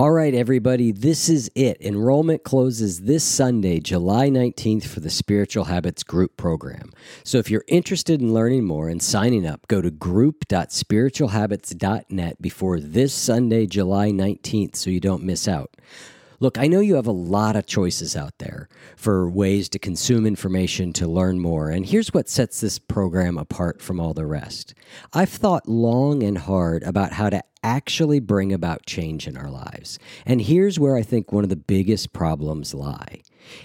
All right, everybody, this is it. Enrollment closes this Sunday, July 19th, for the Spiritual Habits Group program. So if you're interested in learning more and signing up, go to group.spiritualhabits.net before this Sunday, July 19th, so you don't miss out. Look, I know you have a lot of choices out there for ways to consume information to learn more, and here's what sets this program apart from all the rest. I've thought long and hard about how to actually bring about change in our lives, and here's where I think one of the biggest problems lie.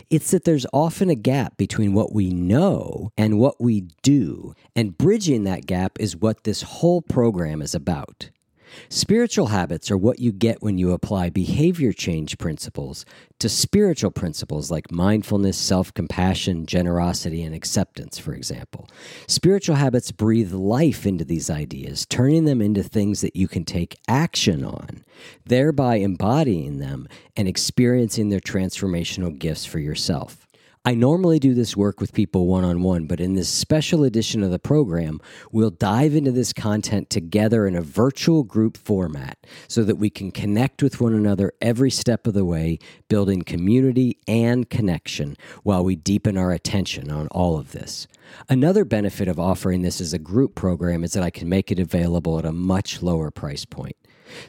It's that there's often a gap between what we know and what we do, and bridging that gap is what this whole program is about. Spiritual habits are what you get when you apply behavior change principles to spiritual principles like mindfulness, self compassion, generosity, and acceptance, for example. Spiritual habits breathe life into these ideas, turning them into things that you can take action on, thereby embodying them and experiencing their transformational gifts for yourself. I normally do this work with people one on one, but in this special edition of the program, we'll dive into this content together in a virtual group format so that we can connect with one another every step of the way, building community and connection while we deepen our attention on all of this. Another benefit of offering this as a group program is that I can make it available at a much lower price point.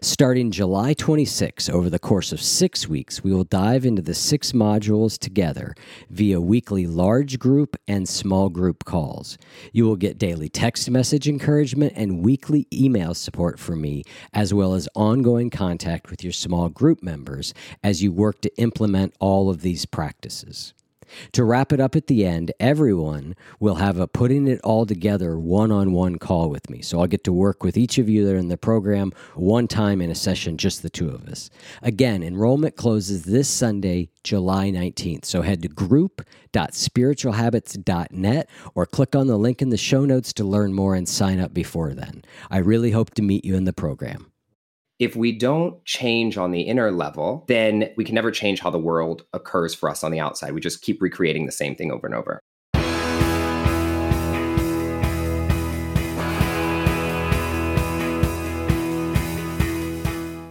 Starting July 26, over the course of six weeks, we will dive into the six modules together via weekly large group and small group calls. You will get daily text message encouragement and weekly email support from me, as well as ongoing contact with your small group members as you work to implement all of these practices. To wrap it up at the end, everyone will have a putting it all together one on one call with me. So I'll get to work with each of you that are in the program one time in a session, just the two of us. Again, enrollment closes this Sunday, July 19th. So head to group.spiritualhabits.net or click on the link in the show notes to learn more and sign up before then. I really hope to meet you in the program if we don't change on the inner level, then we can never change how the world occurs for us on the outside. We just keep recreating the same thing over and over.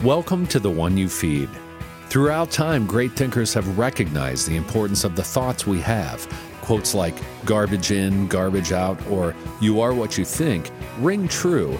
Welcome to The One You Feed. Throughout time, great thinkers have recognized the importance of the thoughts we have. Quotes like garbage in, garbage out, or you are what you think ring true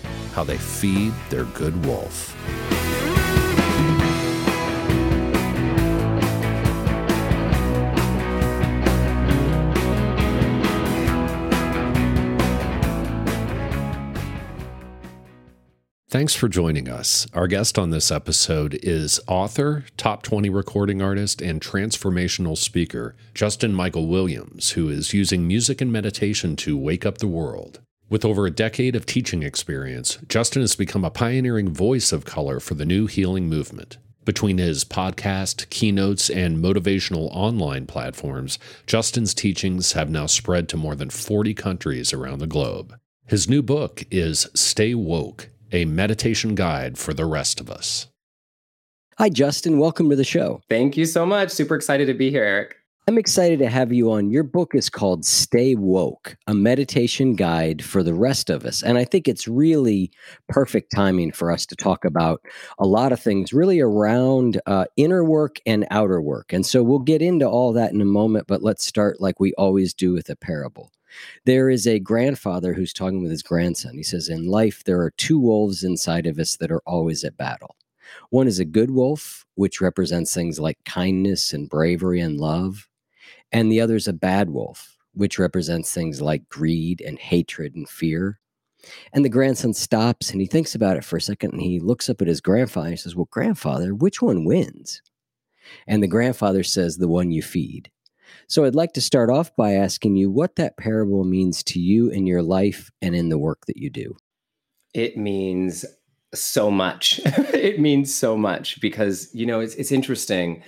how they feed their good wolf. Thanks for joining us. Our guest on this episode is author, top 20 recording artist, and transformational speaker, Justin Michael Williams, who is using music and meditation to wake up the world. With over a decade of teaching experience, Justin has become a pioneering voice of color for the new healing movement. Between his podcast, keynotes, and motivational online platforms, Justin's teachings have now spread to more than 40 countries around the globe. His new book is Stay Woke, a meditation guide for the rest of us. Hi, Justin. Welcome to the show. Thank you so much. Super excited to be here, Eric. I'm excited to have you on. Your book is called Stay Woke, a meditation guide for the rest of us. And I think it's really perfect timing for us to talk about a lot of things really around uh, inner work and outer work. And so we'll get into all that in a moment, but let's start like we always do with a parable. There is a grandfather who's talking with his grandson. He says, In life, there are two wolves inside of us that are always at battle. One is a good wolf, which represents things like kindness and bravery and love and the other is a bad wolf, which represents things like greed and hatred and fear. And the grandson stops and he thinks about it for a second and he looks up at his grandfather and says, Well, grandfather, which one wins? And the grandfather says, The one you feed. So I'd like to start off by asking you what that parable means to you in your life and in the work that you do. It means so much. it means so much because, you know, it's, it's interesting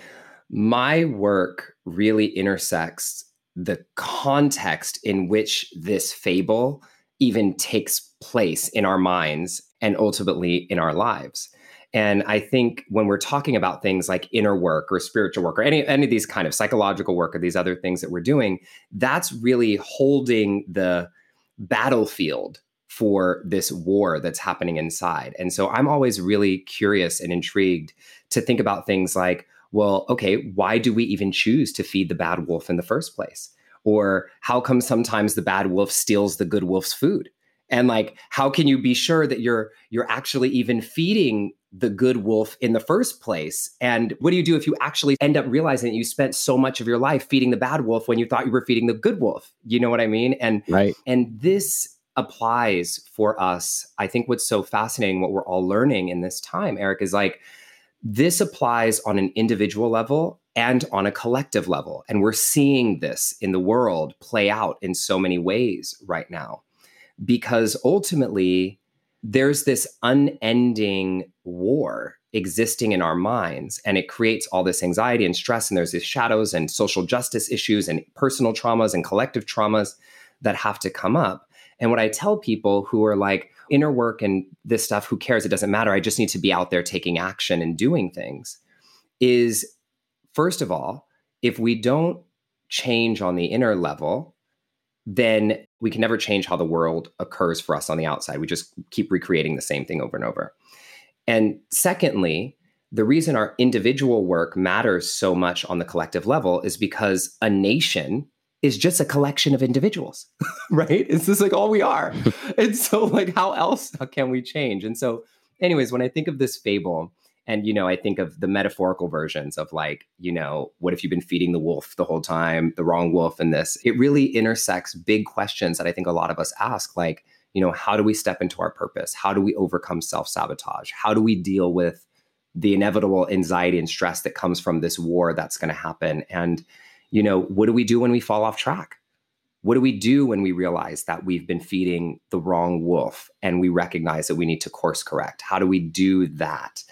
my work really intersects the context in which this fable even takes place in our minds and ultimately in our lives. And I think when we're talking about things like inner work or spiritual work or any, any of these kind of psychological work or these other things that we're doing, that's really holding the battlefield for this war that's happening inside. And so I'm always really curious and intrigued to think about things like, well, okay, why do we even choose to feed the bad wolf in the first place? Or how come sometimes the bad wolf steals the good wolf's food? And like, how can you be sure that you're you're actually even feeding the good wolf in the first place? And what do you do if you actually end up realizing that you spent so much of your life feeding the bad wolf when you thought you were feeding the good wolf? You know what I mean? And right. And this applies for us. I think what's so fascinating, what we're all learning in this time, Eric, is like this applies on an individual level and on a collective level. And we're seeing this in the world play out in so many ways right now because ultimately there's this unending war existing in our minds and it creates all this anxiety and stress and there's these shadows and social justice issues and personal traumas and collective traumas that have to come up and what i tell people who are like inner work and this stuff who cares it doesn't matter i just need to be out there taking action and doing things is first of all if we don't change on the inner level then we can never change how the world occurs for us on the outside. We just keep recreating the same thing over and over. And secondly, the reason our individual work matters so much on the collective level is because a nation is just a collection of individuals, right? It's just like all we are. and so, like, how else can we change? And so, anyways, when I think of this fable, and, you know, I think of the metaphorical versions of like, you know, what if you've been feeding the wolf the whole time, the wrong wolf in this? It really intersects big questions that I think a lot of us ask, like, you know, how do we step into our purpose? How do we overcome self sabotage? How do we deal with the inevitable anxiety and stress that comes from this war that's going to happen? And, you know, what do we do when we fall off track? What do we do when we realize that we've been feeding the wrong wolf and we recognize that we need to course correct? How do we do that?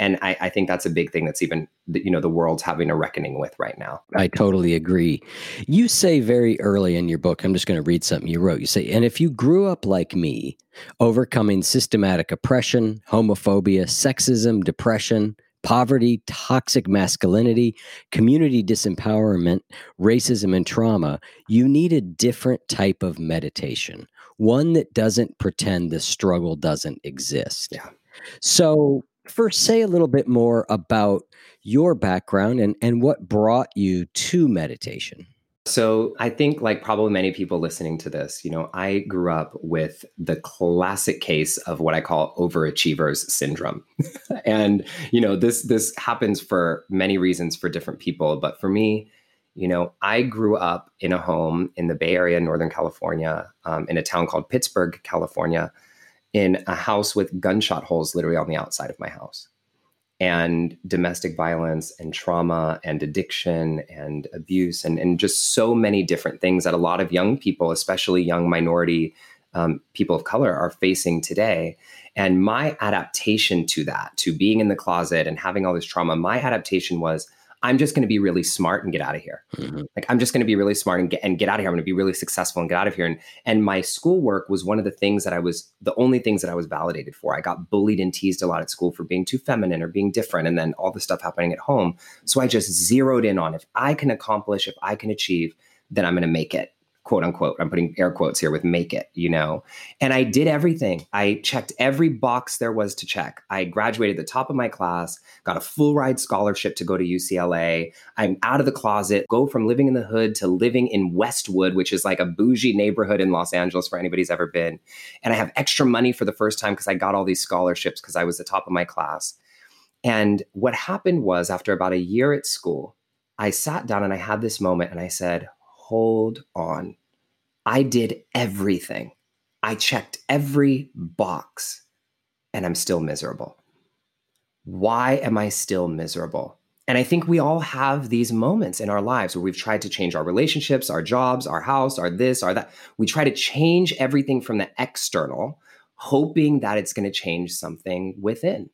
and I, I, think that's a big thing that's even you know the world's having a reckoning with right now i totally agree you say very early in your book i'm just going to read something you wrote you say and if you grew up like me overcoming systematic oppression homophobia sexism depression poverty toxic masculinity community disempowerment racism and trauma you need a different type of meditation one that doesn't pretend the struggle doesn't exist yeah so first say a little bit more about your background and, and what brought you to meditation. So, I think, like probably many people listening to this, you know, I grew up with the classic case of what I call overachievers syndrome. and, you know, this this happens for many reasons for different people, but for me, you know, I grew up in a home in the Bay Area, Northern California, um, in a town called Pittsburg, California, in a house with gunshot holes literally on the outside of my house and domestic violence and trauma and addiction and abuse and, and just so many different things that a lot of young people especially young minority um, people of color are facing today. And my adaptation to that to being in the closet and having all this trauma my adaptation was I'm just going to be really smart and get out of here. Mm-hmm. Like I'm just going to be really smart and get and get out of here. I'm going to be really successful and get out of here. And and my schoolwork was one of the things that I was the only things that I was validated for. I got bullied and teased a lot at school for being too feminine or being different, and then all the stuff happening at home. So I just zeroed in on if I can accomplish, if I can achieve, then I'm going to make it quote unquote i'm putting air quotes here with make it you know? And i did everything. I checked every box there was to check. I graduated the top of my class got a full ride scholarship to go to ucla i'm out of the closet go from living in the hood to living in westwood which is like a bougie neighborhood in los angeles for anybody's ever been. And i have extra money for the first time because i got all these scholarships because i was the top of my class. And what happened was after about a year at school i sat down and i had this moment and i said hold on I did everything. I checked every box and I'm still miserable. Why am I still miserable? And I think we all have these moments in our lives where we've tried to change our relationships, our jobs, our house, our this, our that. We try to change everything from the external, hoping that it's going to change something within.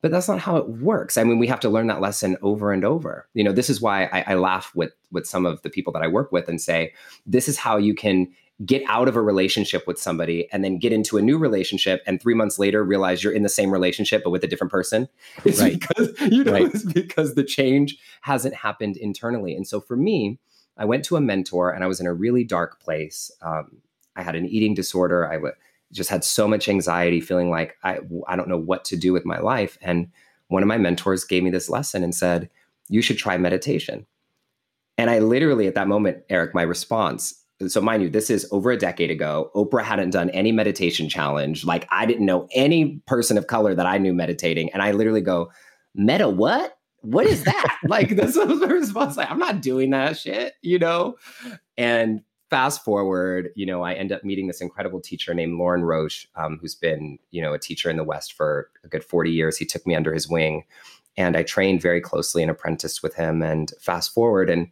But that's not how it works. I mean, we have to learn that lesson over and over. You know, this is why I, I laugh with with some of the people that I work with and say, this is how you can get out of a relationship with somebody and then get into a new relationship and three months later realize you're in the same relationship but with a different person it's right. because you know right. it's because the change hasn't happened internally and so for me i went to a mentor and i was in a really dark place um, i had an eating disorder I I w- just had so much anxiety feeling like I, I don't know what to do with my life and one of my mentors gave me this lesson and said you should try meditation and i literally at that moment eric my response so mind you, this is over a decade ago. Oprah hadn't done any meditation challenge. Like I didn't know any person of color that I knew meditating. And I literally go, meta what? What is that? like this was my response. Like, I'm not doing that shit, you know? And fast forward, you know, I end up meeting this incredible teacher named Lorin Roche, um, who's been, you know, a teacher in the West for a good 40 years. He took me under his wing and I trained very closely and apprenticed with him. And fast forward and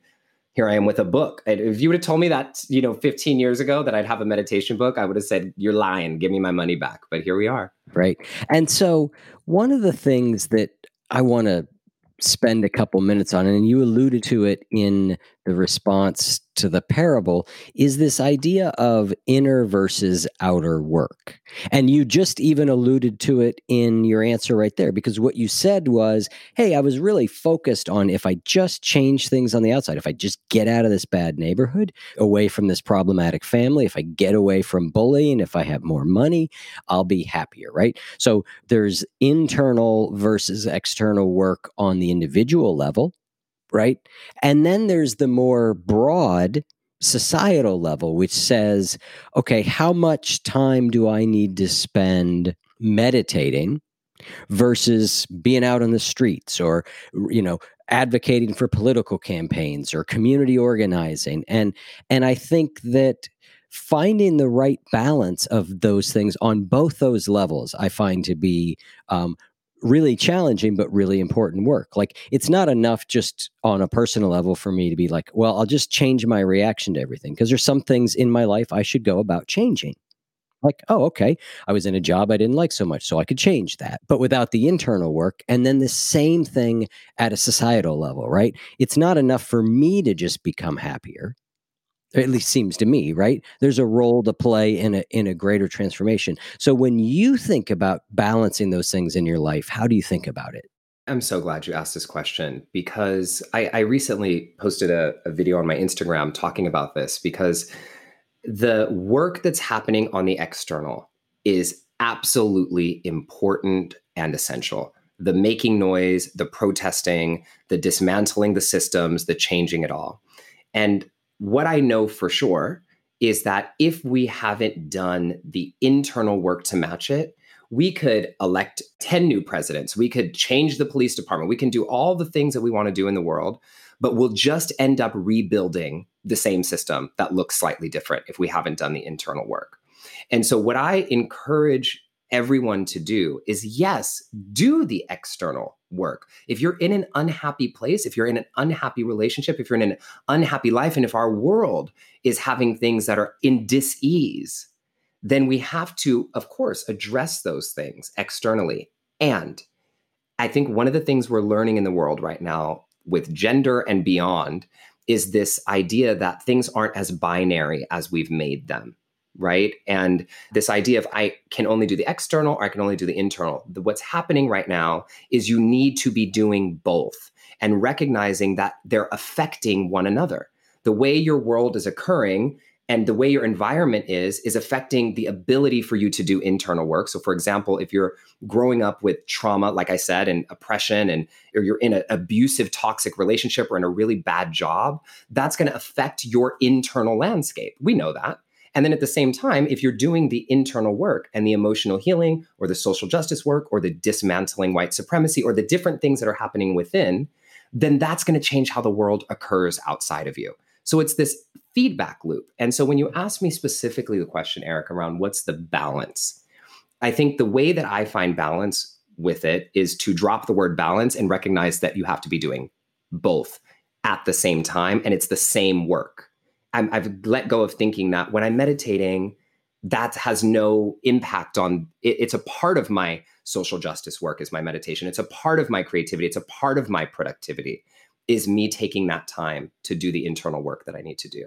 here I am with a book. If you would have told me that, you know, 15 years ago that I'd have a meditation book, I would have said, You're lying, give me my money back. But here we are. Right. And so, one of the things that I want to spend a couple minutes on, and you alluded to it in the response to the parable is this idea of inner versus outer work. And you just even alluded to it in your answer right there, because what you said was, hey, I was really focused on if I just change things on the outside, if I just get out of this bad neighborhood, away from this problematic family, if I get away from bullying, if I have more money, I'll be happier, right? So there's internal versus external work on the individual level right? And then there's the more broad societal level, which says, okay, how much time do I need to spend meditating versus being out on the streets or, you know, advocating for political campaigns or community organizing and and i think that finding the right balance of those things on both those levels i find to be um, really challenging but really important work. Like it's not enough just on a personal level for me to be like well i'll just change my reaction to everything because there's some things in my life i should go about changing. Like oh okay i was in a job i didn't like so much so i could change that but without the internal work and then the same thing at a societal level right? It's not enough for me to just become happier at least seems to me right? There's a role to play in a in a greater transformation. So when you think about balancing those things in your life how do you think about it? I'm so glad you asked this question because i, I recently posted a, a video on my instagram talking about this because the work that's happening on the external is absolutely important and essential. The making noise the protesting the dismantling the systems the changing it all. And what I know for sure is that if we haven't done the internal work to match it, we could elect 10 new presidents. We could change the police department. We can do all the things that we want to do in the world, but we'll just end up rebuilding the same system that looks slightly different if we haven't done the internal work. And so, what I encourage everyone to do is yes, do the external work. If you're in an unhappy place, if you're in an unhappy relationship, if you're in an unhappy life, and if our world is having things that are in dis-ease, then we have to, of course, address those things externally. And I think one of the things we're learning in the world right now with gender and beyond is this idea that things aren't as binary as we've made them right? And this idea of I can only do the external or I can only do the internal. What's happening right now is you need to be doing both and recognizing that they're affecting one another. The way your world is occurring and the way your environment is is affecting the ability for you to do internal work so for example if you're growing up with trauma like i said and oppression and or you're in an abusive toxic relationship or in a really bad job that's going to affect your internal landscape we know that and then at the same time, if you're doing the internal work and the emotional healing or the social justice work or the dismantling white supremacy or the different things that are happening within, then that's going to change how the world occurs outside of you. So it's this feedback loop. And so when you ask me specifically the question, Eric, around what's the balance, I think the way that I find balance with it is to drop the word balance and recognize that you have to be doing both at the same time and it's the same work i have let go of thinking that when I'm meditating, that has no impact on it, it's a part of my social justice work is my meditation. It's a part of my creativity. It's a part of my productivity is me taking that time to do the internal work that i need to do.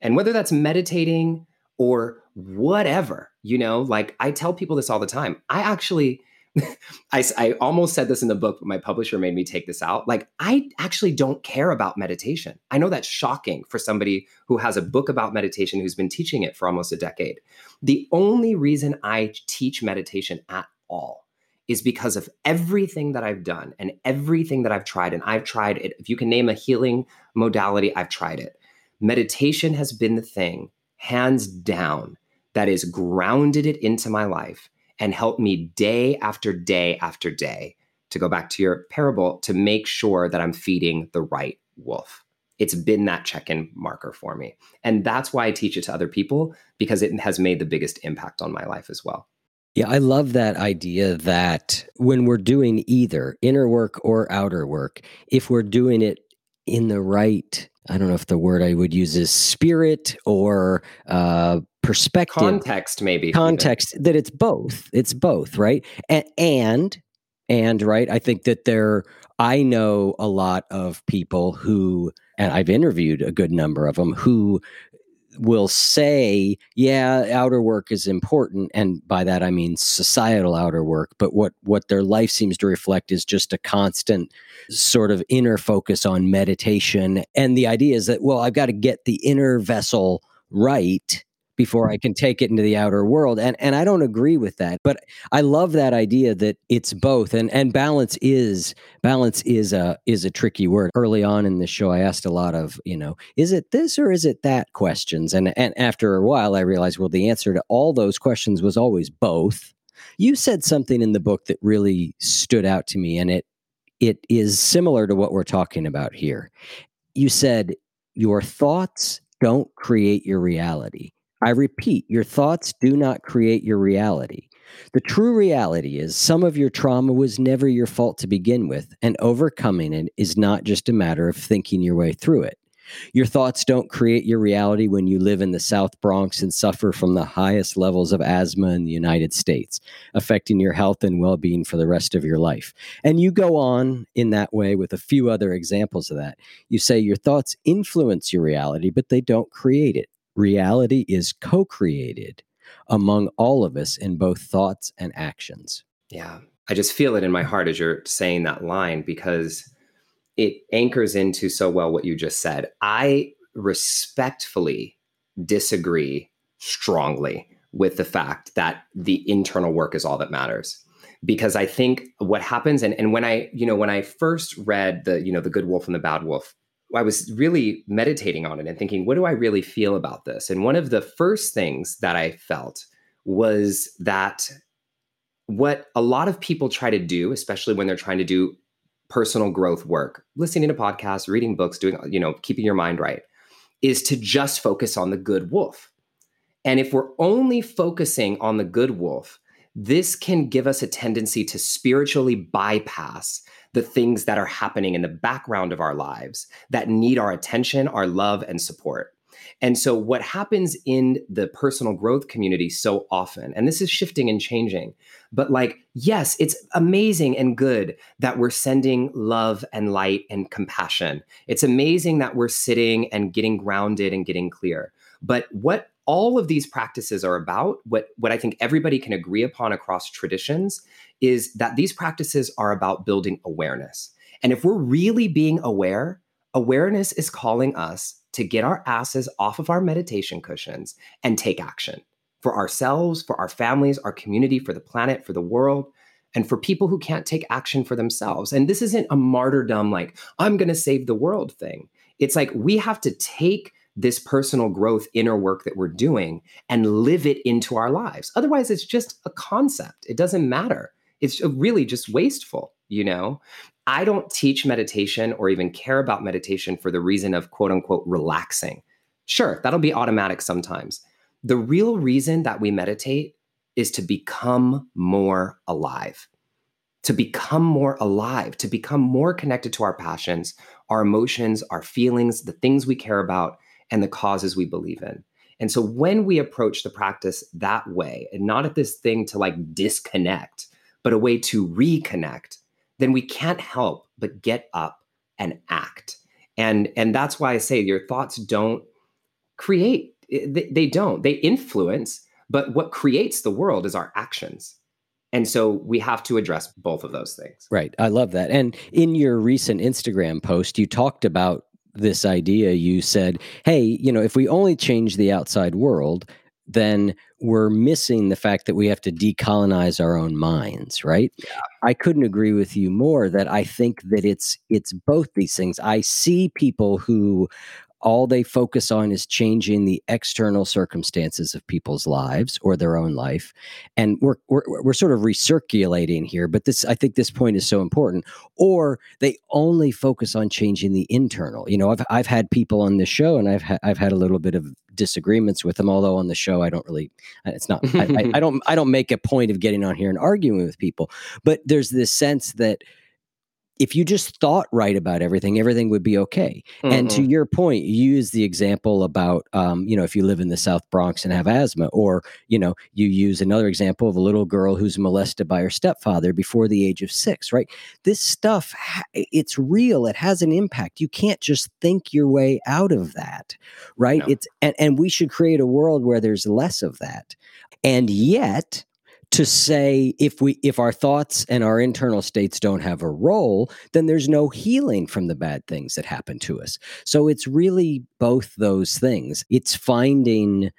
And whether that's meditating or whatever you know like i tell people this all the time i actually I, I almost said this in the book, but my publisher made me take this out. Like, I actually don't care about meditation. I know that's shocking for somebody who has a book about meditation who's been teaching it for almost a decade. The only reason I teach meditation at all is because of everything that I've done and everything that I've tried. And I've tried it. If you can name a healing modality, I've tried it. Meditation has been the thing, hands down, that has grounded it into my life and help me day after day after day to go back to your parable to make sure that I'm feeding the right wolf. It's been that check in marker for me. And that's why I teach it to other people because it has made the biggest impact on my life as well. Yeah, I love that idea that when we're doing either inner work or outer work, if we're doing it in the right, I don't know if the word I would use is spirit or uh, perspective context maybe context even. that it's both it's both right and, and and right i think that there i know a lot of people who and i've interviewed a good number of them who will say yeah outer work is important and by that i mean societal outer work but what what their life seems to reflect is just a constant sort of inner focus on meditation and the idea is that well i've got to get the inner vessel right before I can take it into the outer world. And and I don't agree with that. But I love that idea that it's both. And and balance is balance is a is a tricky word. Early on in the show, I asked a lot of, you know, is it this or is it that questions? And and after a while I realized, well, the answer to all those questions was always both. You said something in the book that really stood out to me, and it it is similar to what we're talking about here. You said your thoughts don't create your reality I repeat, your thoughts do not create your reality. The true reality is some of your trauma was never your fault to begin with, and overcoming it is not just a matter of thinking your way through it. Your thoughts don't create your reality when you live in the South Bronx and suffer from the highest levels of asthma in the United States, affecting your health and well being for the rest of your life. And you go on in that way with a few other examples of that. You say your thoughts influence your reality, but they don't create it reality is co created among all of us in both thoughts and actions. Yeah. I just feel it in my heart as you're saying that line because it anchors into so well what you just said. I respectfully disagree strongly with the fact that the internal work is all that matters because i think what happens and, and when i you know when i first read the you know the good wolf and the bad wolf I was really meditating on it and thinking, what do I really feel about this? And one of the first things that I felt was that what a lot of people try to do, especially when they're trying to do personal growth work, listening to podcasts, reading books, doing, you know, keeping your mind right, is to just focus on the good wolf. And if we're only focusing on the good wolf, this can give us a tendency to spiritually bypass the things that are happening in the background of our lives that need our attention, our love, and support. And so, what happens in the personal growth community so often, and this is shifting and changing, but like, yes, it's amazing and good that we're sending love and light and compassion. It's amazing that we're sitting and getting grounded and getting clear. But what all of these practices are about, what, what I think everybody can agree upon across traditions, is that these practices are about building awareness. And if we're really being aware, awareness is calling us to get our asses off of our meditation cushions and take action for ourselves, for our families, our community, for the planet, for the world, and for people who can't take action for themselves. And this isn't a martyrdom like, I'm going to save the world thing. It's like we have to take this personal growth inner work that we're doing and live it into our lives. Otherwise, it's just a concept. It doesn't matter. It's uh, really just wasteful, you know? I don't teach meditation or even care about meditation for the reason of quote unquote relaxing. Sure, that'll be automatic sometimes. The real reason that we meditate is to become more alive, to become more alive, to become more connected to our passions, our emotions, our feelings, the things we care about, and the causes we believe in. And so when we approach the practice that way, and not at this thing to like disconnect, but a way to reconnect, then we can't help but get up and act. And and that's why I say your thoughts don't create eh, they, they don't. They influence, but what creates the world is our actions. And so we have to address both of those things. Right. I love that. And in your recent Instagram post, you talked about this idea. You said, hey, you know, if we only change the outside world, then we're missing the fact that we have to decolonize our own minds right yeah. i couldn't agree with you more that i think that it's it's both these things i see people who all they focus on is changing the external circumstances of people's lives or their own life. And we're, we're we're sort of recirculating here but this i think this point is so important. Or they only focus on changing the internal. You know i've i've had people on this show and i've ha- i've had a little bit of disagreements with them although on the show i don't really it's not I, I, I don't i don't make a point of getting on here and arguing with people. But there's this sense that if you just thought right about everything, everything would be okay. Mm-hmm. And to your point, you use the example about, um, you know, if you live in the South Bronx and have asthma, or, you know, you use another example of a little girl who's molested by her stepfather before the age of six, right? This stuff, it's real. It has an impact. You can't just think your way out of that, right? No. It's, and, and we should create a world where there's less of that. And yet, to say if we if our thoughts and our internal states don't have a role then there's no healing from the bad things that happen to us. So it's really both those things. It's finding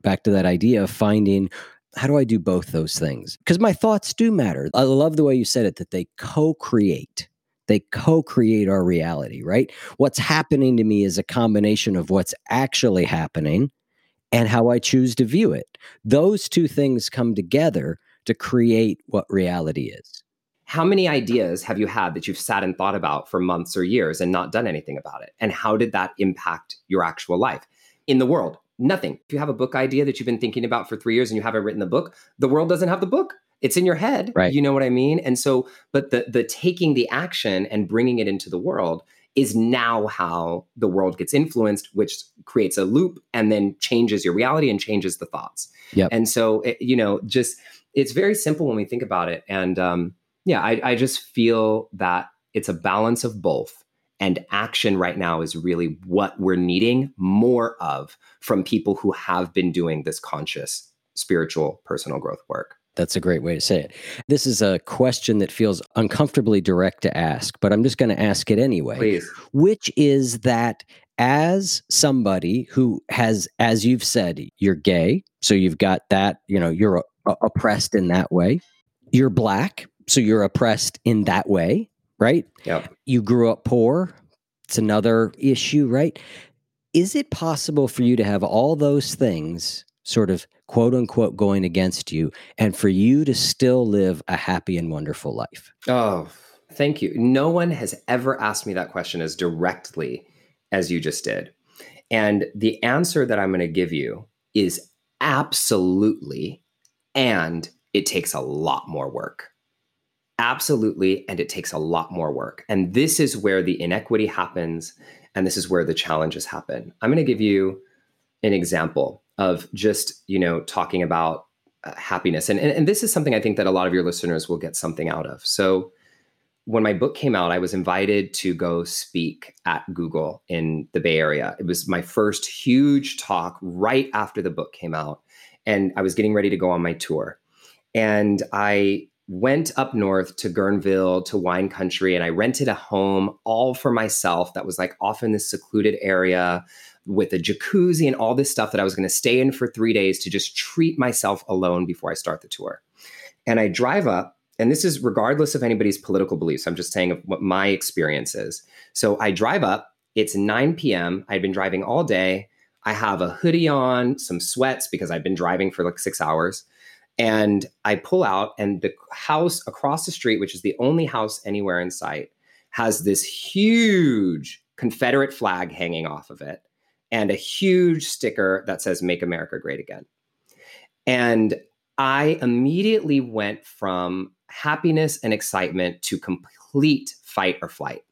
back to that idea of finding how do i do both those things? Because my thoughts do matter. I love the way you said it that they co-create. They co-create our reality right? What's happening to me is a combination of what's actually happening and how I choose to view it. Those two things come together to create what reality is. How many ideas have you had that you've sat and thought about for months or years and not done anything about it? And how did that impact your actual life in the world? Nothing. If you have a book idea that you've been thinking about for three years and you haven't written the book, the world doesn't have the book. It's in your head. Right. You know what I mean? And so, but the the taking the action and bringing it into the world is now how the world gets influenced, which creates a loop and then changes your reality and changes the thoughts. Yep. And so, it, you know, just it's very simple when we think about it. And um, yeah, I, I just feel that it's a balance of both. And action right now is really what we're needing more of from people who have been doing this conscious spiritual personal growth work. That's a great way to say it. This is a question that feels uncomfortably direct to ask, but I'm just going to ask it anyway. Please. Which is that as somebody who has, as you've said, you're gay, so you've got that, you know, you're oppressed in that way. You're black, so you're oppressed in that way, right? Yeah. You grew up poor. It's another issue, right? Is it possible for you to have all those things sort of quote unquote going against you and for you to still live a happy and wonderful life? Oh, thank you. No one has ever asked me that question as directly as you just did. And the answer that I'm going to give you is absolutely, and it takes a lot more work. Absolutely, and it takes a lot more work. And this is where the inequity happens, and this is where the challenges happen. I'm going to give you an example of just you know talking about uh, happiness and, and and this is something i think that a lot of your listeners will get something out of so when my book came out i was invited to go speak at google in the bay area it was my first huge talk right after the book came out and i was getting ready to go on my tour and i went up north to Guerneville to wine country and I rented a home all for myself that was like off in this secluded area with a jacuzzi and all this stuff that I was going to stay in for three days to just treat myself alone before I start the tour. And I drive up, and this is regardless of anybody's political beliefs. I'm just saying what my experience is. So I drive up, it's 9 p.m. I'd been driving all day. I have a hoodie on, some sweats because I've been driving for like six hours. And I pull out, and the house across the street, which is the only house anywhere in sight, has this huge Confederate flag hanging off of it and a huge sticker that says Make America Great Again. And I immediately went from happiness and excitement to complete fight or flight.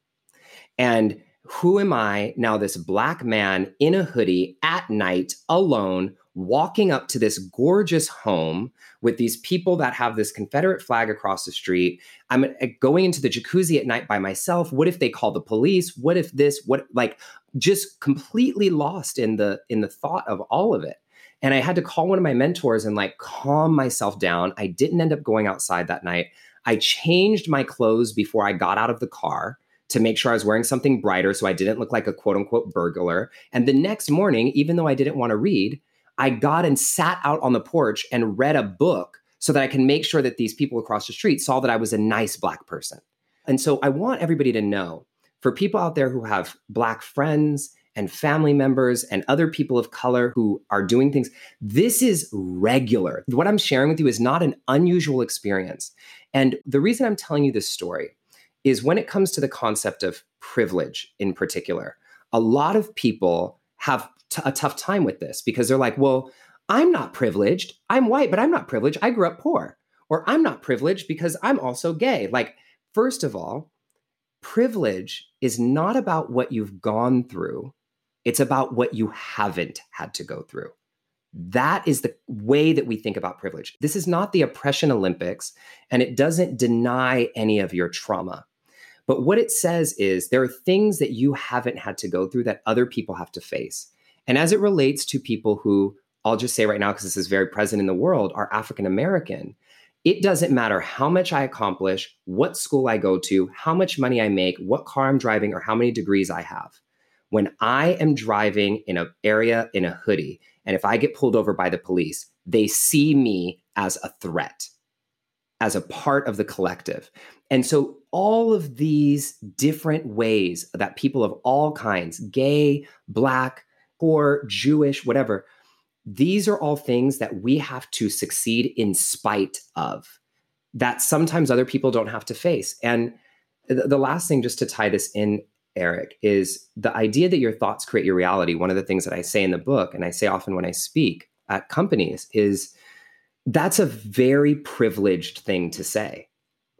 And who am I now, this black man in a hoodie at night alone, walking up to this gorgeous home with these people that have this Confederate flag across the street? I'm uh, going into the jacuzzi at night by myself. What if they call the police? What if this, what, like, just completely lost in the in the thought of all of it and i had to call one of my mentors and like calm myself down i didn't end up going outside that night i changed my clothes before i got out of the car to make sure I was wearing something brighter so I didn't look like a quote unquote burglar. And the next morning, even though I didn't want to read, I got and sat out on the porch and read a book so that I can make sure that these people across the street saw that I was a nice black person. And so I want everybody to know for people out there who have black friends and family members and other people of color who are doing things, this is regular. What I'm sharing with you is not an unusual experience. And the reason I'm telling you this story is when it comes to the concept of privilege in particular, a lot of people have t- a tough time with this because they're like, well, I'm not privileged. I'm white, but I'm not privileged. I grew up poor. Or I'm not privileged because I'm also gay. Like, first of all, privilege is not about what you've gone through, it's about what you haven't had to go through. That is the way that we think about privilege. This is not the oppression Olympics, and it doesn't deny any of your trauma. But what it says is there are things that you haven't had to go through that other people have to face. And as it relates to people who, I'll just say right now, because this is very present in the world, are African American, it doesn't matter how much I accomplish, what school I go to, how much money I make, what car I'm driving, or how many degrees I have. When I am driving in an area in a hoodie, and if I get pulled over by the police, they see me as a threat, as a part of the collective. And so all of these different ways that people of all kinds, gay, black, poor, Jewish, whatever, these are all things that we have to succeed in spite of, that sometimes other people don't have to face. And the last thing, just to tie this in, Eric, is the idea that your thoughts create your reality. One of the things that I say in the book, and I say often when I speak at companies, is that's a very privileged thing to say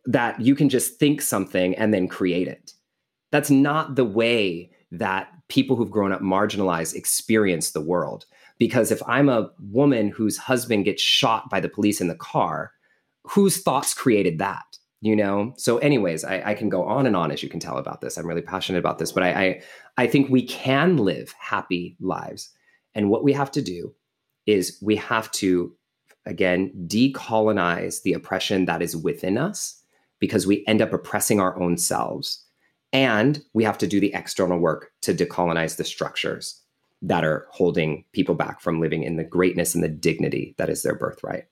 that you can just think something and then create it. That's not the way that people who've grown up marginalized experience the world. Because if I'm a woman whose husband gets shot by the police in the car, whose thoughts created that? You know? So, anyways, I, I can go on and on as you can tell about this. I'm really passionate about this, but I, I I think we can live happy lives. And what we have to do is we have to again decolonize the oppression that is within us because we end up oppressing our own selves. And we have to do the external work to decolonize the structures that are holding people back from living in the greatness and the dignity that is their birthright.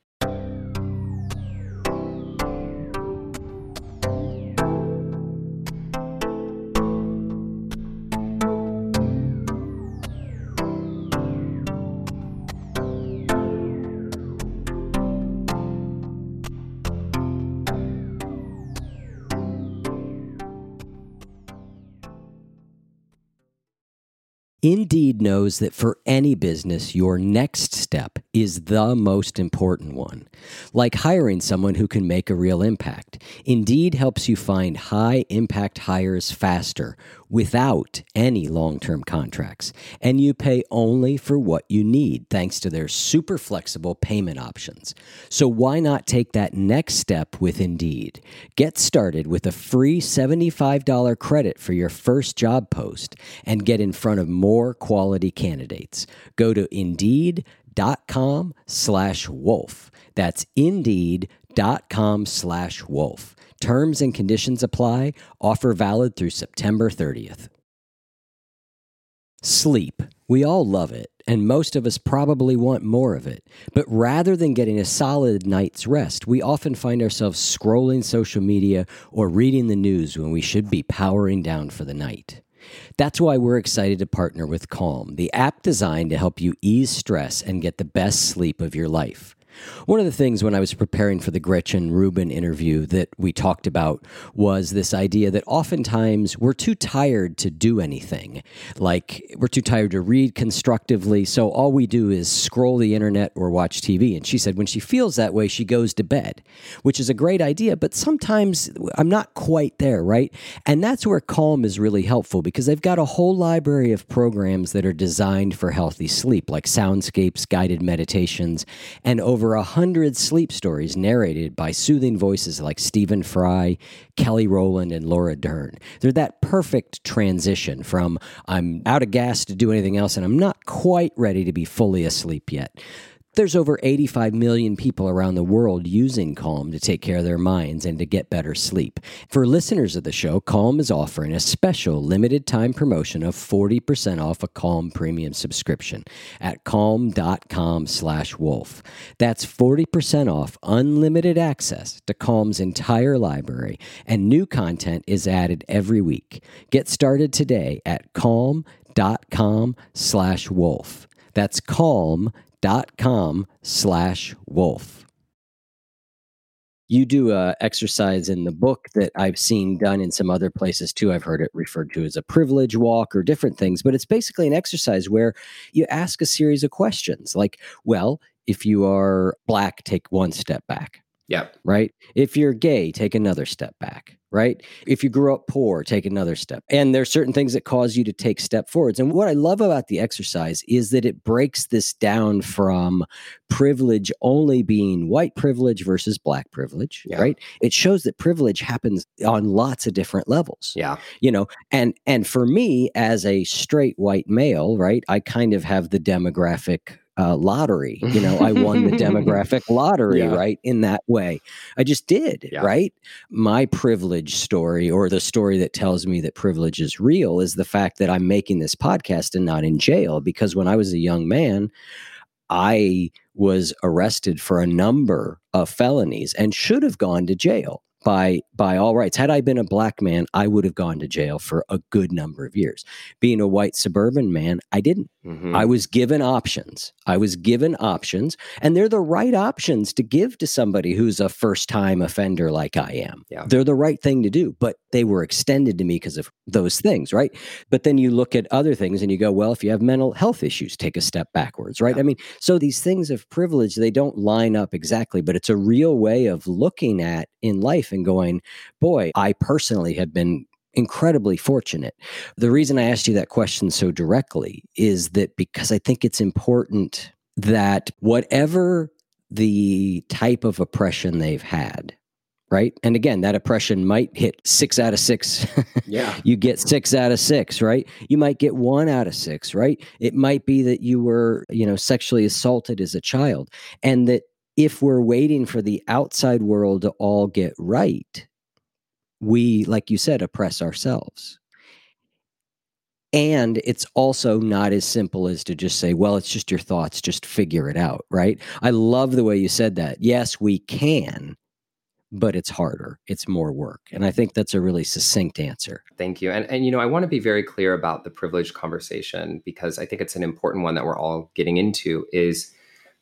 Knows that for any business, your next step is the most important one. Like hiring someone who can make a real impact. Indeed helps you find high impact hires faster without any long term contracts. And you pay only for what you need thanks to their super flexible payment options. So why not take that next step with Indeed? Get started with a free $75 credit for your first job post and get in front of more quality candidates. Go to Indeed.com slash wolf. That's Indeed.com slash wolf. Terms and conditions apply. Offer valid through September 30th. Sleep. We all love it, and most of us probably want more of it. But rather than getting a solid night's rest, we often find ourselves scrolling social media or reading the news when we should be powering down for the night. That's why we're excited to partner with Calm, the app designed to help you ease stress and get the best sleep of your life. One of the things when I was preparing for the Gretchen Rubin interview that we talked about was this idea that oftentimes we're too tired to do anything. Like we're too tired to read constructively, so all we do is scroll the internet or watch TV. And she said when she feels that way, she goes to bed, which is a great idea, but sometimes I'm not quite there, right? And that's where Calm is really helpful because they've got a whole library of programs that are designed for healthy sleep, like soundscapes, guided meditations, and over over a hundred sleep stories narrated by soothing voices like Stephen Fry, Kelly Rowland, and Laura Dern. They're that perfect transition from I'm out of gas to do anything else and I'm not quite ready to be fully asleep yet. There's over 85 million people around the world using Calm to take care of their minds and to get better sleep. For listeners of the show, Calm is offering a special limited time promotion of 40% off a Calm premium subscription at calm.com slash wolf. That's 40% off unlimited access to Calm's entire library, and new content is added every week. Get started today at calm.com slash wolf. That's calm dot com slash wolf. You do a exercise in the book that I've seen done in some other places too. I've heard it referred to as a privilege walk or different things, but it's basically an exercise where you ask a series of questions like, well, if you are black, take one step back. Yep. Right. If you're gay, take another step back. Right. If you grew up poor, take another step. And there's certain things that cause you to take step forwards. And what I love about the exercise is that it breaks this down from privilege only being white privilege versus black privilege. Yeah. Right. It shows that privilege happens on lots of different levels. Yeah. You know, and and for me as a straight white male, right, I kind of have the demographic uh, lottery. You know, I won the demographic lottery, yeah. right? In that way, I just did, yeah. right? My privilege story, or the story that tells me that privilege is real, is the fact that I'm making this podcast and not in jail. Because when I was a young man, I was arrested for a number of felonies and should have gone to jail by by all rights. Had I been a black man, I would have gone to jail for a good number of years. Being a white suburban man, I didn't. Mm-hmm. I was given options. I was given options, and they're the right options to give to somebody who's a first time offender like I am. Yeah. They're the right thing to do, but they were extended to me because of those things, right? But then you look at other things and you go, well, if you have mental health issues, take a step backwards, right? Yeah. I mean, so these things of privilege, they don't line up exactly, but it's a real way of looking at in life and going, boy, I personally have been incredibly fortunate. The reason I asked you that question so directly is that because I think it's important that whatever the type of oppression they've had, right? And again, that oppression might hit six out of six. Yeah. you get six out of six, right? You might get one out of six, right? It might be that you were, you know, sexually assaulted as a child. And that if we're waiting for the outside world to all get right, we, like you said, oppress ourselves. And it's also not as simple as to just say, well, it's just your thoughts, just figure it out, right? I love the way you said that. Yes, we can, but it's harder. It's more work. And I think that's a really succinct answer. Thank you. And and you know, I want to be very clear about the privilege conversation because I think it's an important one that we're all getting into is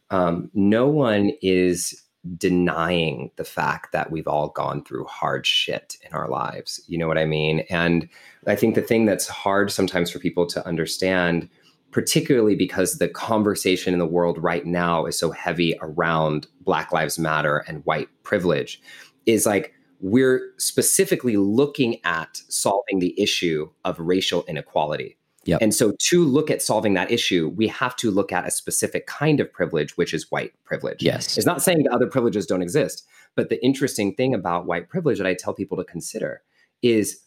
um, no one is denying the fact that we've all gone through hard shit in our lives. You know what I mean? And I think the thing that's hard sometimes for people to understand, particularly because the conversation in the world right now is so heavy around Black Lives Matter and white privilege, is like we're specifically looking at solving the issue of racial inequality. Yep. And so, to look at solving that issue, we have to look at a specific kind of privilege, which is white privilege. Yes. It's not saying that other privileges don't exist. But the interesting thing about white privilege that I tell people to consider is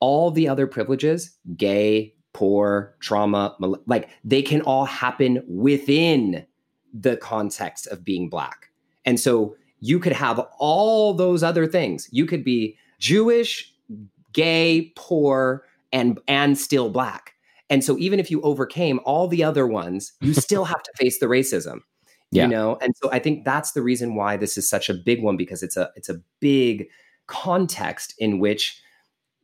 all the other privileges, gay, poor, trauma, like they can all happen within the context of being black. And so, you could have all those other things. You could be Jewish, gay, poor, and and still black and so even if you overcame all the other ones, you still have to face the racism. Yeah. You know, and so I think that's the reason why this is such a big one because it's a it's a big context in which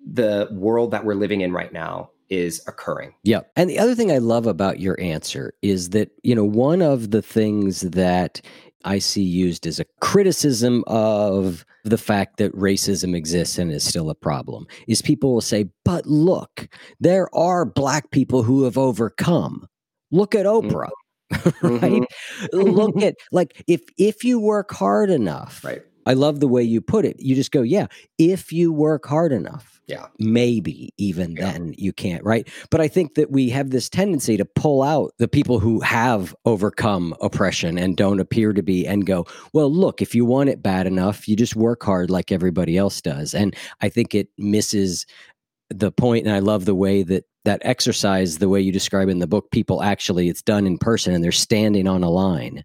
the world that we're living in right now is occurring. Yeah. And the other thing I love about your answer is that, you know, one of the things that I see used as a criticism of the fact that racism exists and is still a problem is people will say, but look, there are black people who have overcome. Look at Mm-hmm. Oprah. right look at like if if you work hard enough Right. i love the way you put it you just go yeah if you work hard enough Yeah. maybe even Yeah. then you can't right but i think that we have this tendency to pull out the people who have overcome oppression and don't appear to be and go well look if you want it bad enough you just work hard like everybody else does and i think it misses the point and i love the way that that exercise the way you describe in the book people actually it's done in person and they're standing on a line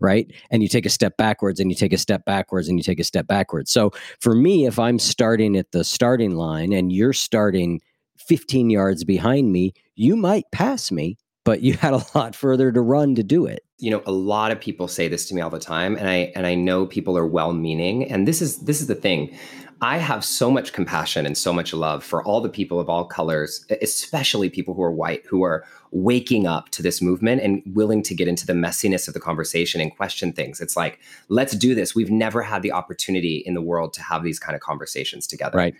right? And you take a step backwards and you take a step backwards and you take a step backwards. So for me if i'm starting at the starting line and you're starting 15 yards behind me you might pass me but you had a lot further to run to do it. You know a lot of people say this to me all the time and i and i know people are well meaning and this is this is the thing i have so much compassion and so much love for all the people of all colors especially people who are white who are waking up to this movement and willing to get into the messiness of the conversation and question things it's like let's do this we've never had the opportunity in the world to have these kind of conversations together Right.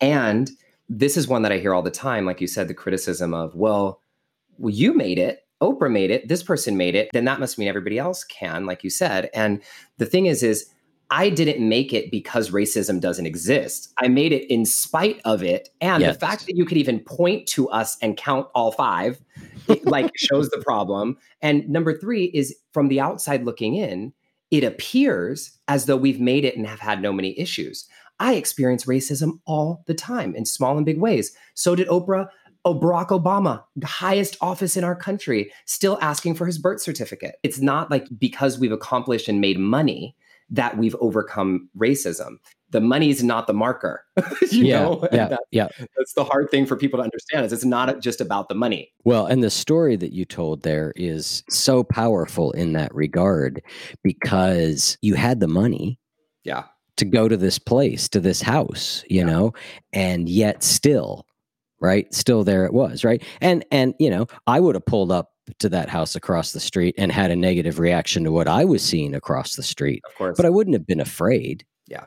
and this is one that i hear all the time like you said the criticism of well well, you made it. Oprah made it. This person made it. Then that must mean everybody else can, like you said. And the thing is, is I didn't make it because racism doesn't exist. I made it in spite of it. And Yes. the fact that you could even point to us and count all five, it, like shows the problem. And number three is from the outside looking in, it appears as though we've made it and have had no many issues. I experience racism all the time in small and big ways. So did Oprah. Oh, Barack Obama, the highest office in our country, still asking for his birth certificate. It's not like because we've accomplished and made money that we've overcome racism. The money's not the marker. you yeah know? Yeah that- yeah that's the hard thing for people to understand is it's not just about the money. Well, and the story that you told there is so powerful in that regard because you had the money Yeah. to go to this place, to this house, you Yeah. know, and yet still, right? Still there it was, right? And and you know, I would have pulled up to that house across the street and had a negative reaction to what I was seeing across the street, Of course. but I wouldn't have been afraid. Yeah.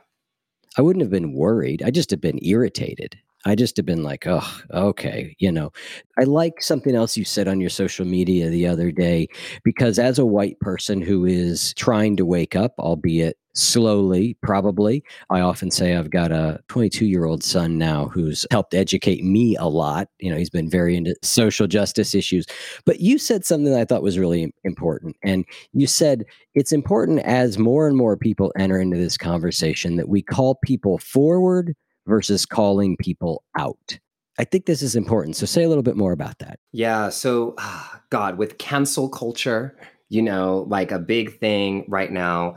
I wouldn't have been worried. I just have been irritated. I just have been like, oh, okay, you know. I like something else you said on your social media the other day, because as a white person who is trying to wake up, albeit slowly, probably, I often say I've got a 22 year old son now who's helped educate me a lot. You know, he's been very into social justice issues. But you said something that I thought was really important. And you said it's important as more and more people enter into this conversation that we call people forward versus calling people out. I think this is important. So say a little bit more about that. Yeah. So, ah, God, with cancel culture, you know, like a big thing right now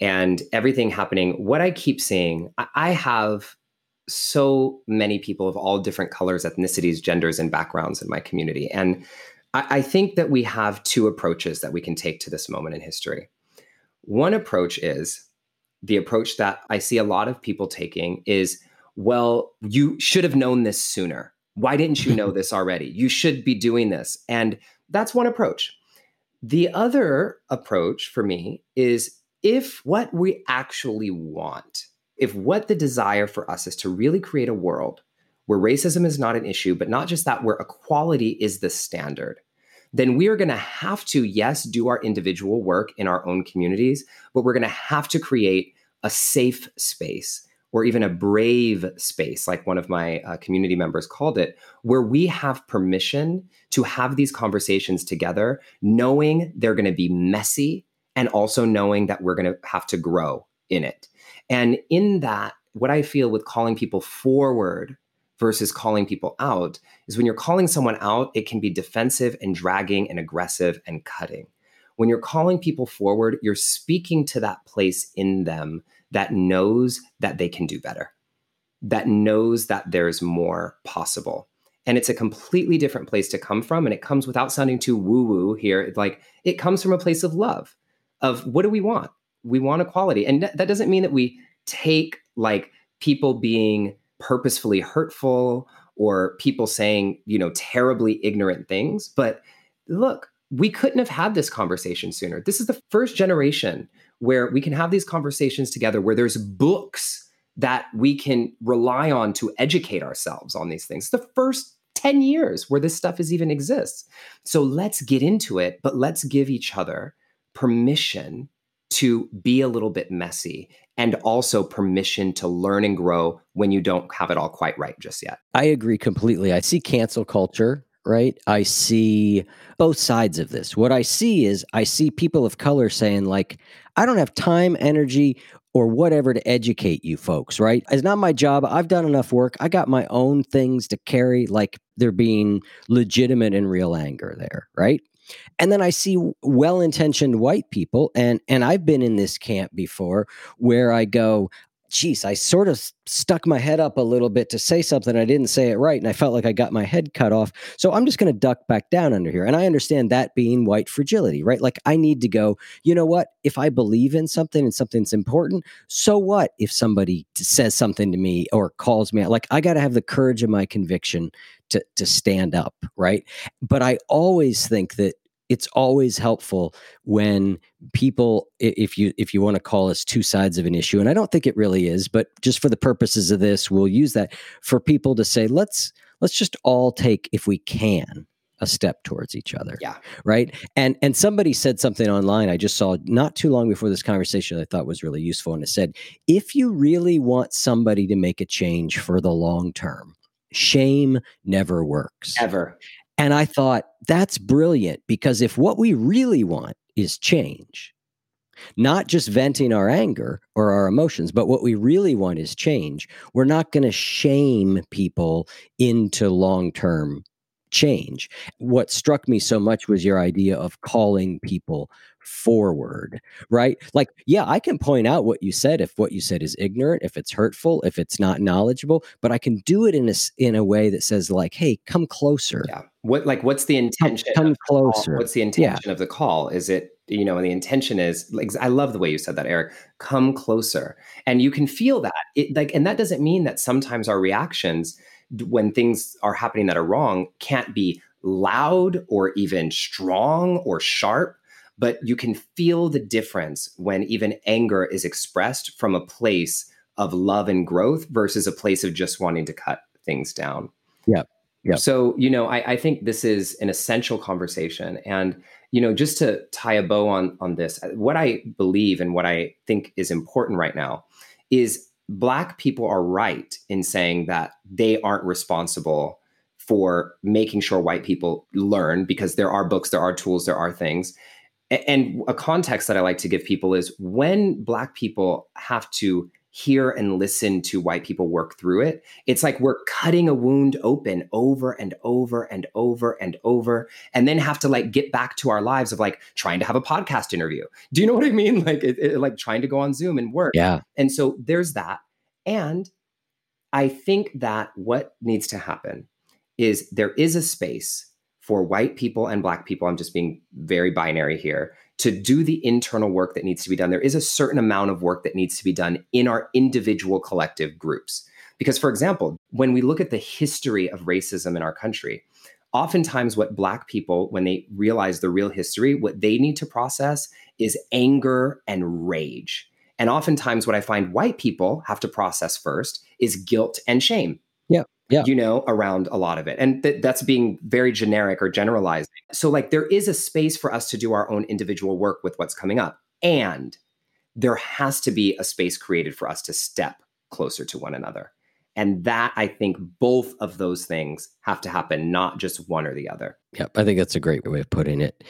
and everything happening, what I keep seeing, I, have so many people of all different colors, ethnicities, genders, and backgrounds in my community. And I think that we have two approaches that we can take to this moment in history. One approach is the approach that I see a lot of people taking is, well, you should have known this sooner. Why didn't you know this already? You should be doing this. And that's one approach. The other approach for me is if what we actually want, if what the desire for us is to really create a world where racism is not an issue, but not just that, where equality is the standard, then we are going to have to, yes, do our individual work in our own communities, but we're going to have to create a safe space or even a brave space, like one of my uh, community members called it, where we have permission to have these conversations together, knowing they're going to be messy and also knowing that we're going to have to grow in it. And in that, what I feel with calling people forward versus calling people out is when you're calling someone out, it can be defensive and dragging and aggressive and cutting. When you're calling people forward, you're speaking to that place in them that knows that they can do better, that knows that there's more possible. And it's a completely different place to come from. And it comes without sounding too woo woo here. Like it comes from a place of love, of what do we want? We want equality. And that that doesn't mean that we take like people being purposefully hurtful or people saying, you know, terribly ignorant things. But look, we couldn't have had this conversation sooner. This is the first generation where we can have these conversations together where there's books that we can rely on to educate ourselves on these things. the first 10 years where this stuff is even exists. So let's get into it, but let's give each other permission to be a little bit messy and also permission to learn and grow when you don't have it all quite right just yet. I agree completely. I see cancel culture right? I see both sides of this. What I see is I see people of color saying, like, I don't have time, energy, or whatever to educate you folks, right? It's not my job. I've done enough work. I got my own things to carry, like they're being legitimate and real anger there, right? And then I see well-intentioned white people, and and I've been in this camp before where I go, geez, I sort of stuck my head up a little bit to say something. I didn't say it right. And I felt like I got my head cut off. So I'm just going to duck back down under here. And I understand that being white fragility, right? Like I need to go, you know what? If I believe in something and something's important, so what if somebody says something to me or calls me out? Like I got to have the courage of my conviction to, to stand up, right? But I always think that it's always helpful when people if you if you want to call us two sides of an issue and i don't think it really is but just for the purposes of this we'll use that for people to say let's let's just all take if we can a step towards each other yeah. right? And and somebody said something online i just saw not too long before this conversation i thought was really useful and it said if you really want somebody to make a change for the long term shame never works. Ever and I thought, that's brilliant because if what we really want is change, not just venting our anger or our emotions, but what we really want is change, we're not going to shame people into long term change. What struck me so much was your idea of calling people forward, right? Like, yeah, I can point out what you said if what you said is ignorant, if it's hurtful, if it's not knowledgeable, but I can do it in a in a way that says like, "Hey, come closer." Yeah. What like what's the intention? Come, closer. What's the intention yeah. of the call? Is it you know, and the intention is like I love the way you said that, Eric. Come closer, and you can feel that. It like, and that doesn't mean that sometimes our reactions when things are happening that are wrong can't be loud or even strong or sharp but you can feel the difference when even anger is expressed from a place of love and growth versus a place of just wanting to cut things down. Yeah. Yeah. So, you know, I, I think this is an essential conversation. And, you know, just to tie a bow on on this, uh, what I believe and what I think is important right now is black people are right in saying that they aren't responsible for making sure white people learn because there are books, there are tools, there are things and a context that I like to give people is when Black people have to hear and listen to white people work through it, it's like we're cutting a wound open over and over and over and over, and then have to like get back to our lives of like trying to have a podcast interview. Do you know what I mean? Like, it, it, like trying to go on Zoom and work. Yeah. And so there's that. And I think that what needs to happen is there is a space for white people and black people, I'm just being very binary here, to do the internal work that needs to be done. There is a certain amount of work that needs to be done in our individual collective groups. Because, for example, when we look at the history of racism in our country, oftentimes what black people when they realize the real history what they need to process is anger and rage and oftentimes what i find white people have to process first is guilt and shame yeah yeah. you know, around a lot of it. And th- that's being very generic or generalizing. So, like, there is a space for us to do our own individual work with what's coming up. And there has to be a space created for us to step closer to one another. And that, I think, both of those things have to happen, not just one or the other. Yep. I think that's a great way of putting it.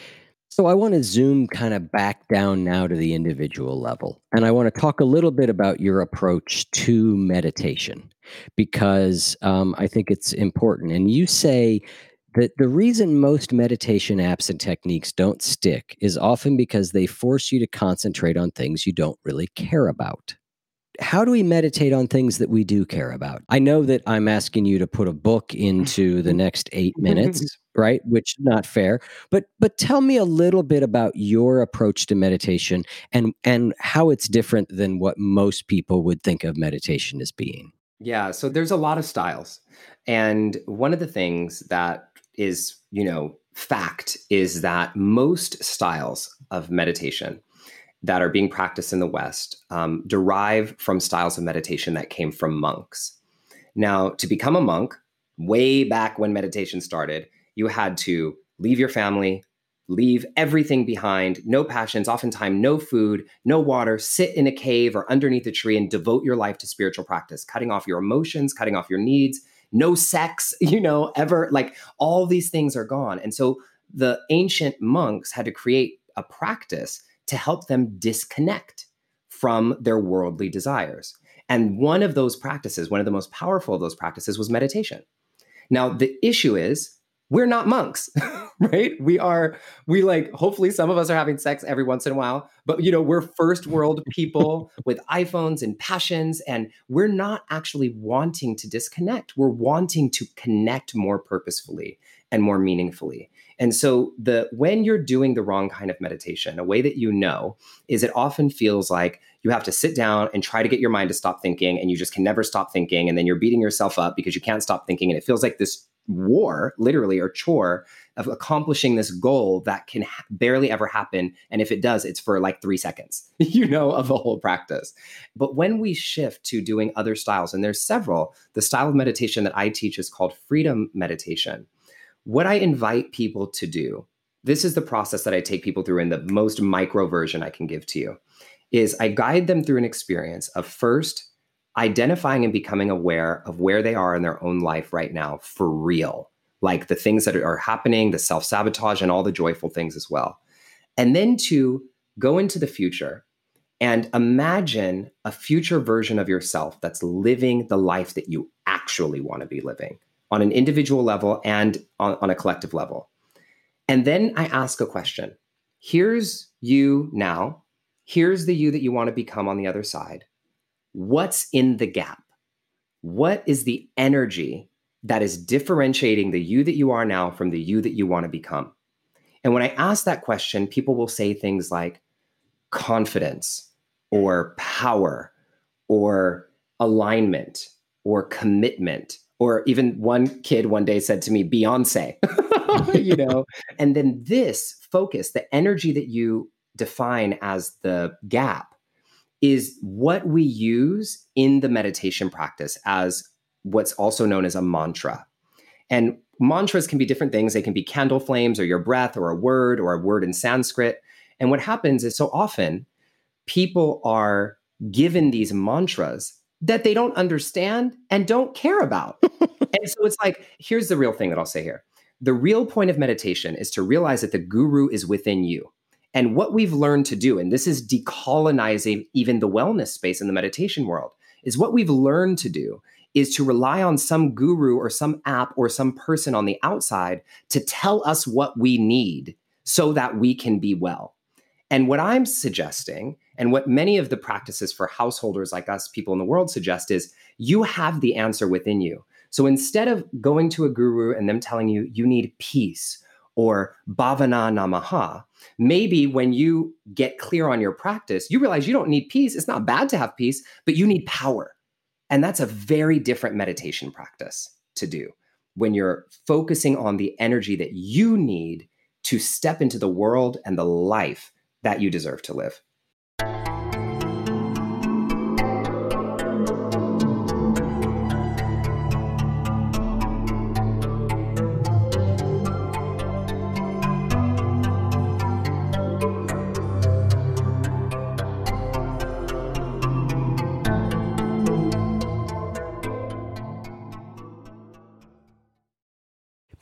So I want to zoom kind of back down now to the individual level. And I want to talk a little bit about your approach to meditation because um, I think it's important. And you say that the reason most meditation apps and techniques don't stick is often because they force you to concentrate on things you don't really care about how do we meditate on things that we do care about? I know that I'm asking you to put a book into the next eight minutes, right? Which is not fair. But but tell me a little bit about your approach to meditation and and how it's different than what most people would think of meditation as being. Yeah, so there's a lot of styles. And one of the things that is, you know, fact is that most styles of meditation that are being practiced in the West um, derive from styles of meditation that came from monks. Now, to become a monk, way back when meditation started, you had to leave your family, leave everything behind, no passions, oftentimes no food, no water, sit in a cave or underneath a tree and devote your life to spiritual practice, cutting off your emotions, cutting off your needs, no sex, you know, ever like all these things are gone. And so the ancient monks had to create a practice to help them disconnect from their worldly desires. And one of those practices, one of the most powerful of those practices was meditation. Now, the issue is we're not monks, right? We are, we like, hopefully some of us are having sex every once in a while, but you know, we're first world people with iPhones and passions, and we're not actually wanting to disconnect. We're wanting to connect more purposefully and more meaningfully. And so the when you're doing the wrong kind of meditation, a way that you know is it often feels like you have to sit down and try to get your mind to stop thinking and you just can never stop thinking and then you're beating yourself up because you can't stop thinking and it feels like this war literally or chore of accomplishing this goal that can ha- barely ever happen. And if it does it's for like 3 seconds you know of a whole practice. But when we shift to doing other styles and there's several the style of meditation that I teach is called freedom meditation. What I invite people to do, this is the process that I take people through in the most micro version I can give to you, is I guide them through an experience of first identifying and becoming aware of where they are in their own life right now for real, like the things that are happening, the self sabotage, and all the joyful things as well. And then to go into the future and imagine a future version of yourself that's living the life that you actually want to be living on an individual level and on, on a collective level. And then I ask a question here's you now. Here's the you that you want to become on the other side. What's in the gap? What is the energy that is differentiating the you that you are now from the you that you want to become? And when I ask that question, people will say things like confidence or power or alignment or commitment or even one kid one day said to me, Beyonce, you know, and then this focus, the energy that you define as the gap, is what we use in the meditation practice as what's also known as a mantra. And mantras can be different things. They can be candle flames or your breath or a word or a word in Sanskrit. And what happens is so often people are given these mantras that they don't understand and don't care about. and so it's like, here's the real thing that I'll say here. The real point of meditation is to realize that the guru is within you. And what we've learned to do, and this is decolonizing even the wellness space in the meditation world, is what we've learned to do is to rely on some guru or some app or some person on the outside to tell us what we need so that we can be well. And what I'm suggesting, and what many of the practices for householders like us, people in the world, suggest is you have the answer within you. So instead of going to a guru and them telling you you need peace or bhavana namaha, maybe when you get clear on your practice, you realize you don't need peace. It's not bad to have peace, but you need power. And that's a very different meditation practice to do when you're focusing on the energy that you need to step into the world and the life that you deserve to live.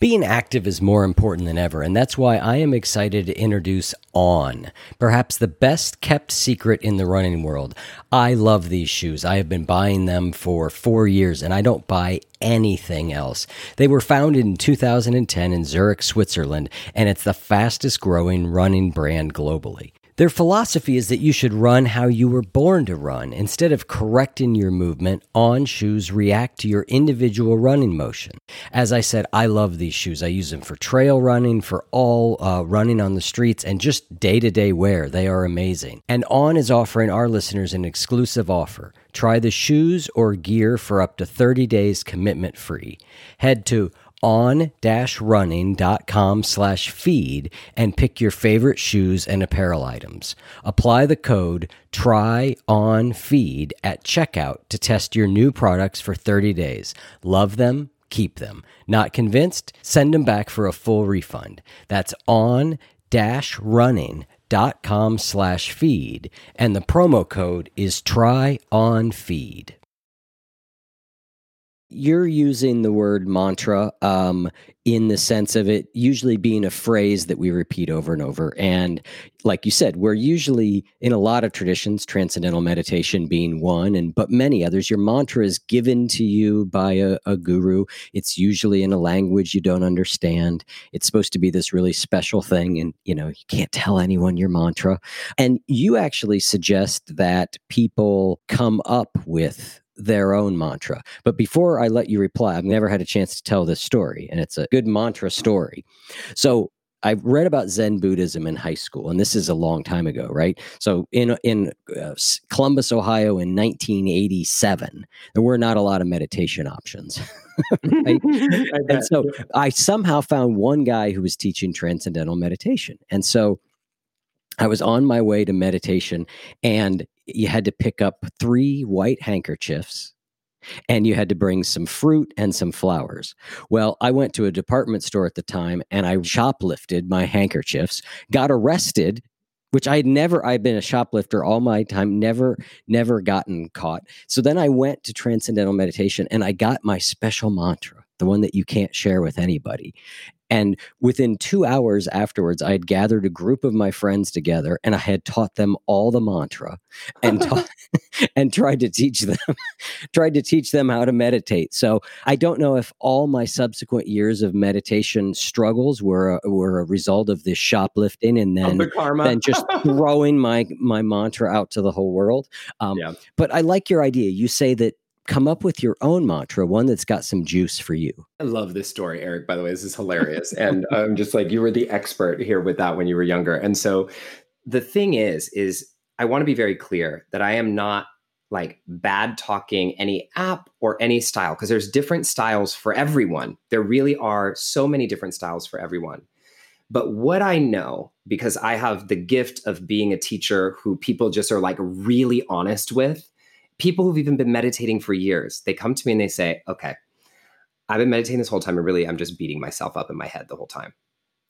Being active is more important than ever, and that's why I am excited to introduce On, perhaps the best kept secret in the running world. I love these shoes. I have been buying them for four years, and I don't buy anything else. They were founded in 2010 in Zurich, Switzerland, and it's the fastest growing running brand globally. Their philosophy is that you should run how you were born to run. Instead of correcting your movement, on shoes react to your individual running motion. As I said, I love these shoes. I use them for trail running, for all uh, running on the streets, and just day to day wear. They are amazing. And On is offering our listeners an exclusive offer. Try the shoes or gear for up to 30 days commitment free. Head to on-running.com slash feed and pick your favorite shoes and apparel items. Apply the code try on feed at checkout to test your new products for 30 days. Love them, keep them. Not convinced? Send them back for a full refund. That's on dash running dot com slash feed and the promo code is try on feed you're using the word mantra um, in the sense of it usually being a phrase that we repeat over and over. And like you said, we're usually in a lot of traditions, transcendental meditation being one, and but many others. Your mantra is given to you by a, a guru. It's usually in a language you don't understand. It's supposed to be this really special thing, and you know you can't tell anyone your mantra. And you actually suggest that people come up with their own mantra. But before I let you reply, I've never had a chance to tell this story, and it's a good mantra story. So I read about Zen Buddhism in high school, and this is a long time ago, right? So in in uh, Columbus, Ohio, in 1987, there were not a lot of meditation options. and so I somehow found one guy who was teaching transcendental meditation, and so I was on my way to meditation, and you had to pick up three white handkerchiefs and you had to bring some fruit and some flowers. Well, I went to a department store at the time and I shoplifted my handkerchiefs, got arrested, which I had never, I'd been a shoplifter all my time, never, never gotten caught. So then I went to Transcendental Meditation and I got my special mantra, the one that you can't share with anybody. And within two hours afterwards, I had gathered a group of my friends together and I had taught them all the mantra and taught, and tried to teach them tried to teach them how to meditate. So I don't know if all my subsequent years of meditation struggles were a, were a result of this shoplifting and then the then just throwing my my mantra out to the whole world. Um, yeah. But I like your idea. You say that come up with your own mantra, one that's got some juice for you. I love this story, Eric, by the way. This is hilarious. and I'm just like, you were the expert here with that when you were younger. And so the thing is, is I want to be very clear that I am not like bad talking any app or any style because there's different styles for everyone. There really are so many different styles for everyone. But what I know, because I have the gift of being a teacher who people just are like really honest with, people who've even been meditating for years, they come to me and they say, okay, I've been meditating this whole time and really I'm just beating myself up in my head the whole time.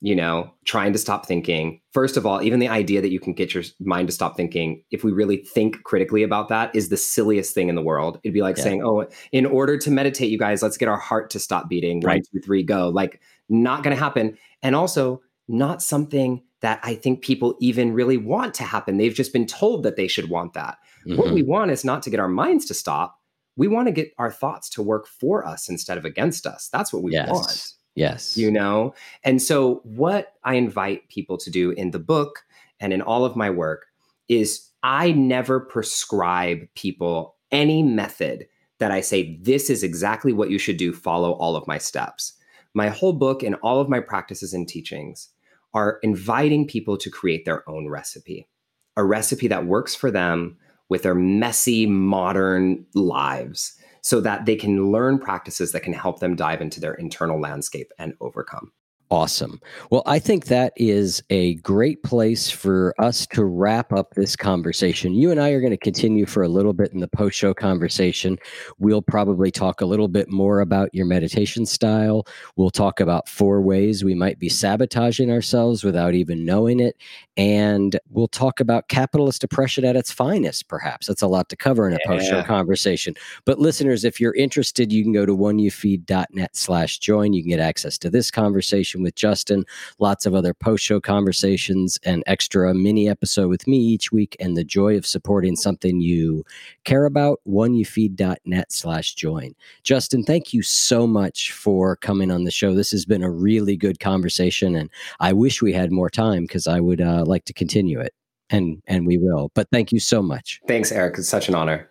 You know, trying to stop thinking. First of all, even the idea that you can get your mind to stop thinking, if we really think critically about that, is the silliest thing in the world. It'd be like yeah. saying, oh, in order to meditate, you guys, let's get our heart to stop beating. Right. One, two, three, go. Like, not going to happen. And also, not something that I think people even really want to happen. They've just been told that they should want that. Mm-hmm. What we mm-hmm. want is not to get our minds to stop. We want to get our thoughts to work for us instead of against us. That's what we yes. want. Yes. You know? And so, what I invite people to do in the book and in all of my work is I never prescribe people any method that I say, this is exactly what you should do, follow all of my steps. My whole book and all of my practices and teachings are inviting people to create their own recipe, a recipe that works for them with their messy modern lives so that they can learn practices that can help them dive into their internal landscape and overcome. Awesome. Well, I think that is a great place for us to wrap up this conversation. You and I are going to continue for a little bit in the post show conversation. We'll probably talk a little bit more about your meditation style. We'll talk about four ways we might be sabotaging ourselves without even knowing it. And we'll talk about capitalist oppression at its finest, perhaps. That's a lot to cover in a yeah. post show conversation. But listeners, if you're interested, you can go to oneyoufeed.net slash join. You can get access to this conversation conversation with Justin, lots of other post show conversations, and extra mini episode with me each week, and the joy of supporting something you care about. OneYouFeed.net slash join. Justin, thank you so much for coming on the show. This has been a really good conversation, and I wish we had more time because I would uh, like to continue it. And and we will. But thank you so much. Thanks, Eric. It's such an honor.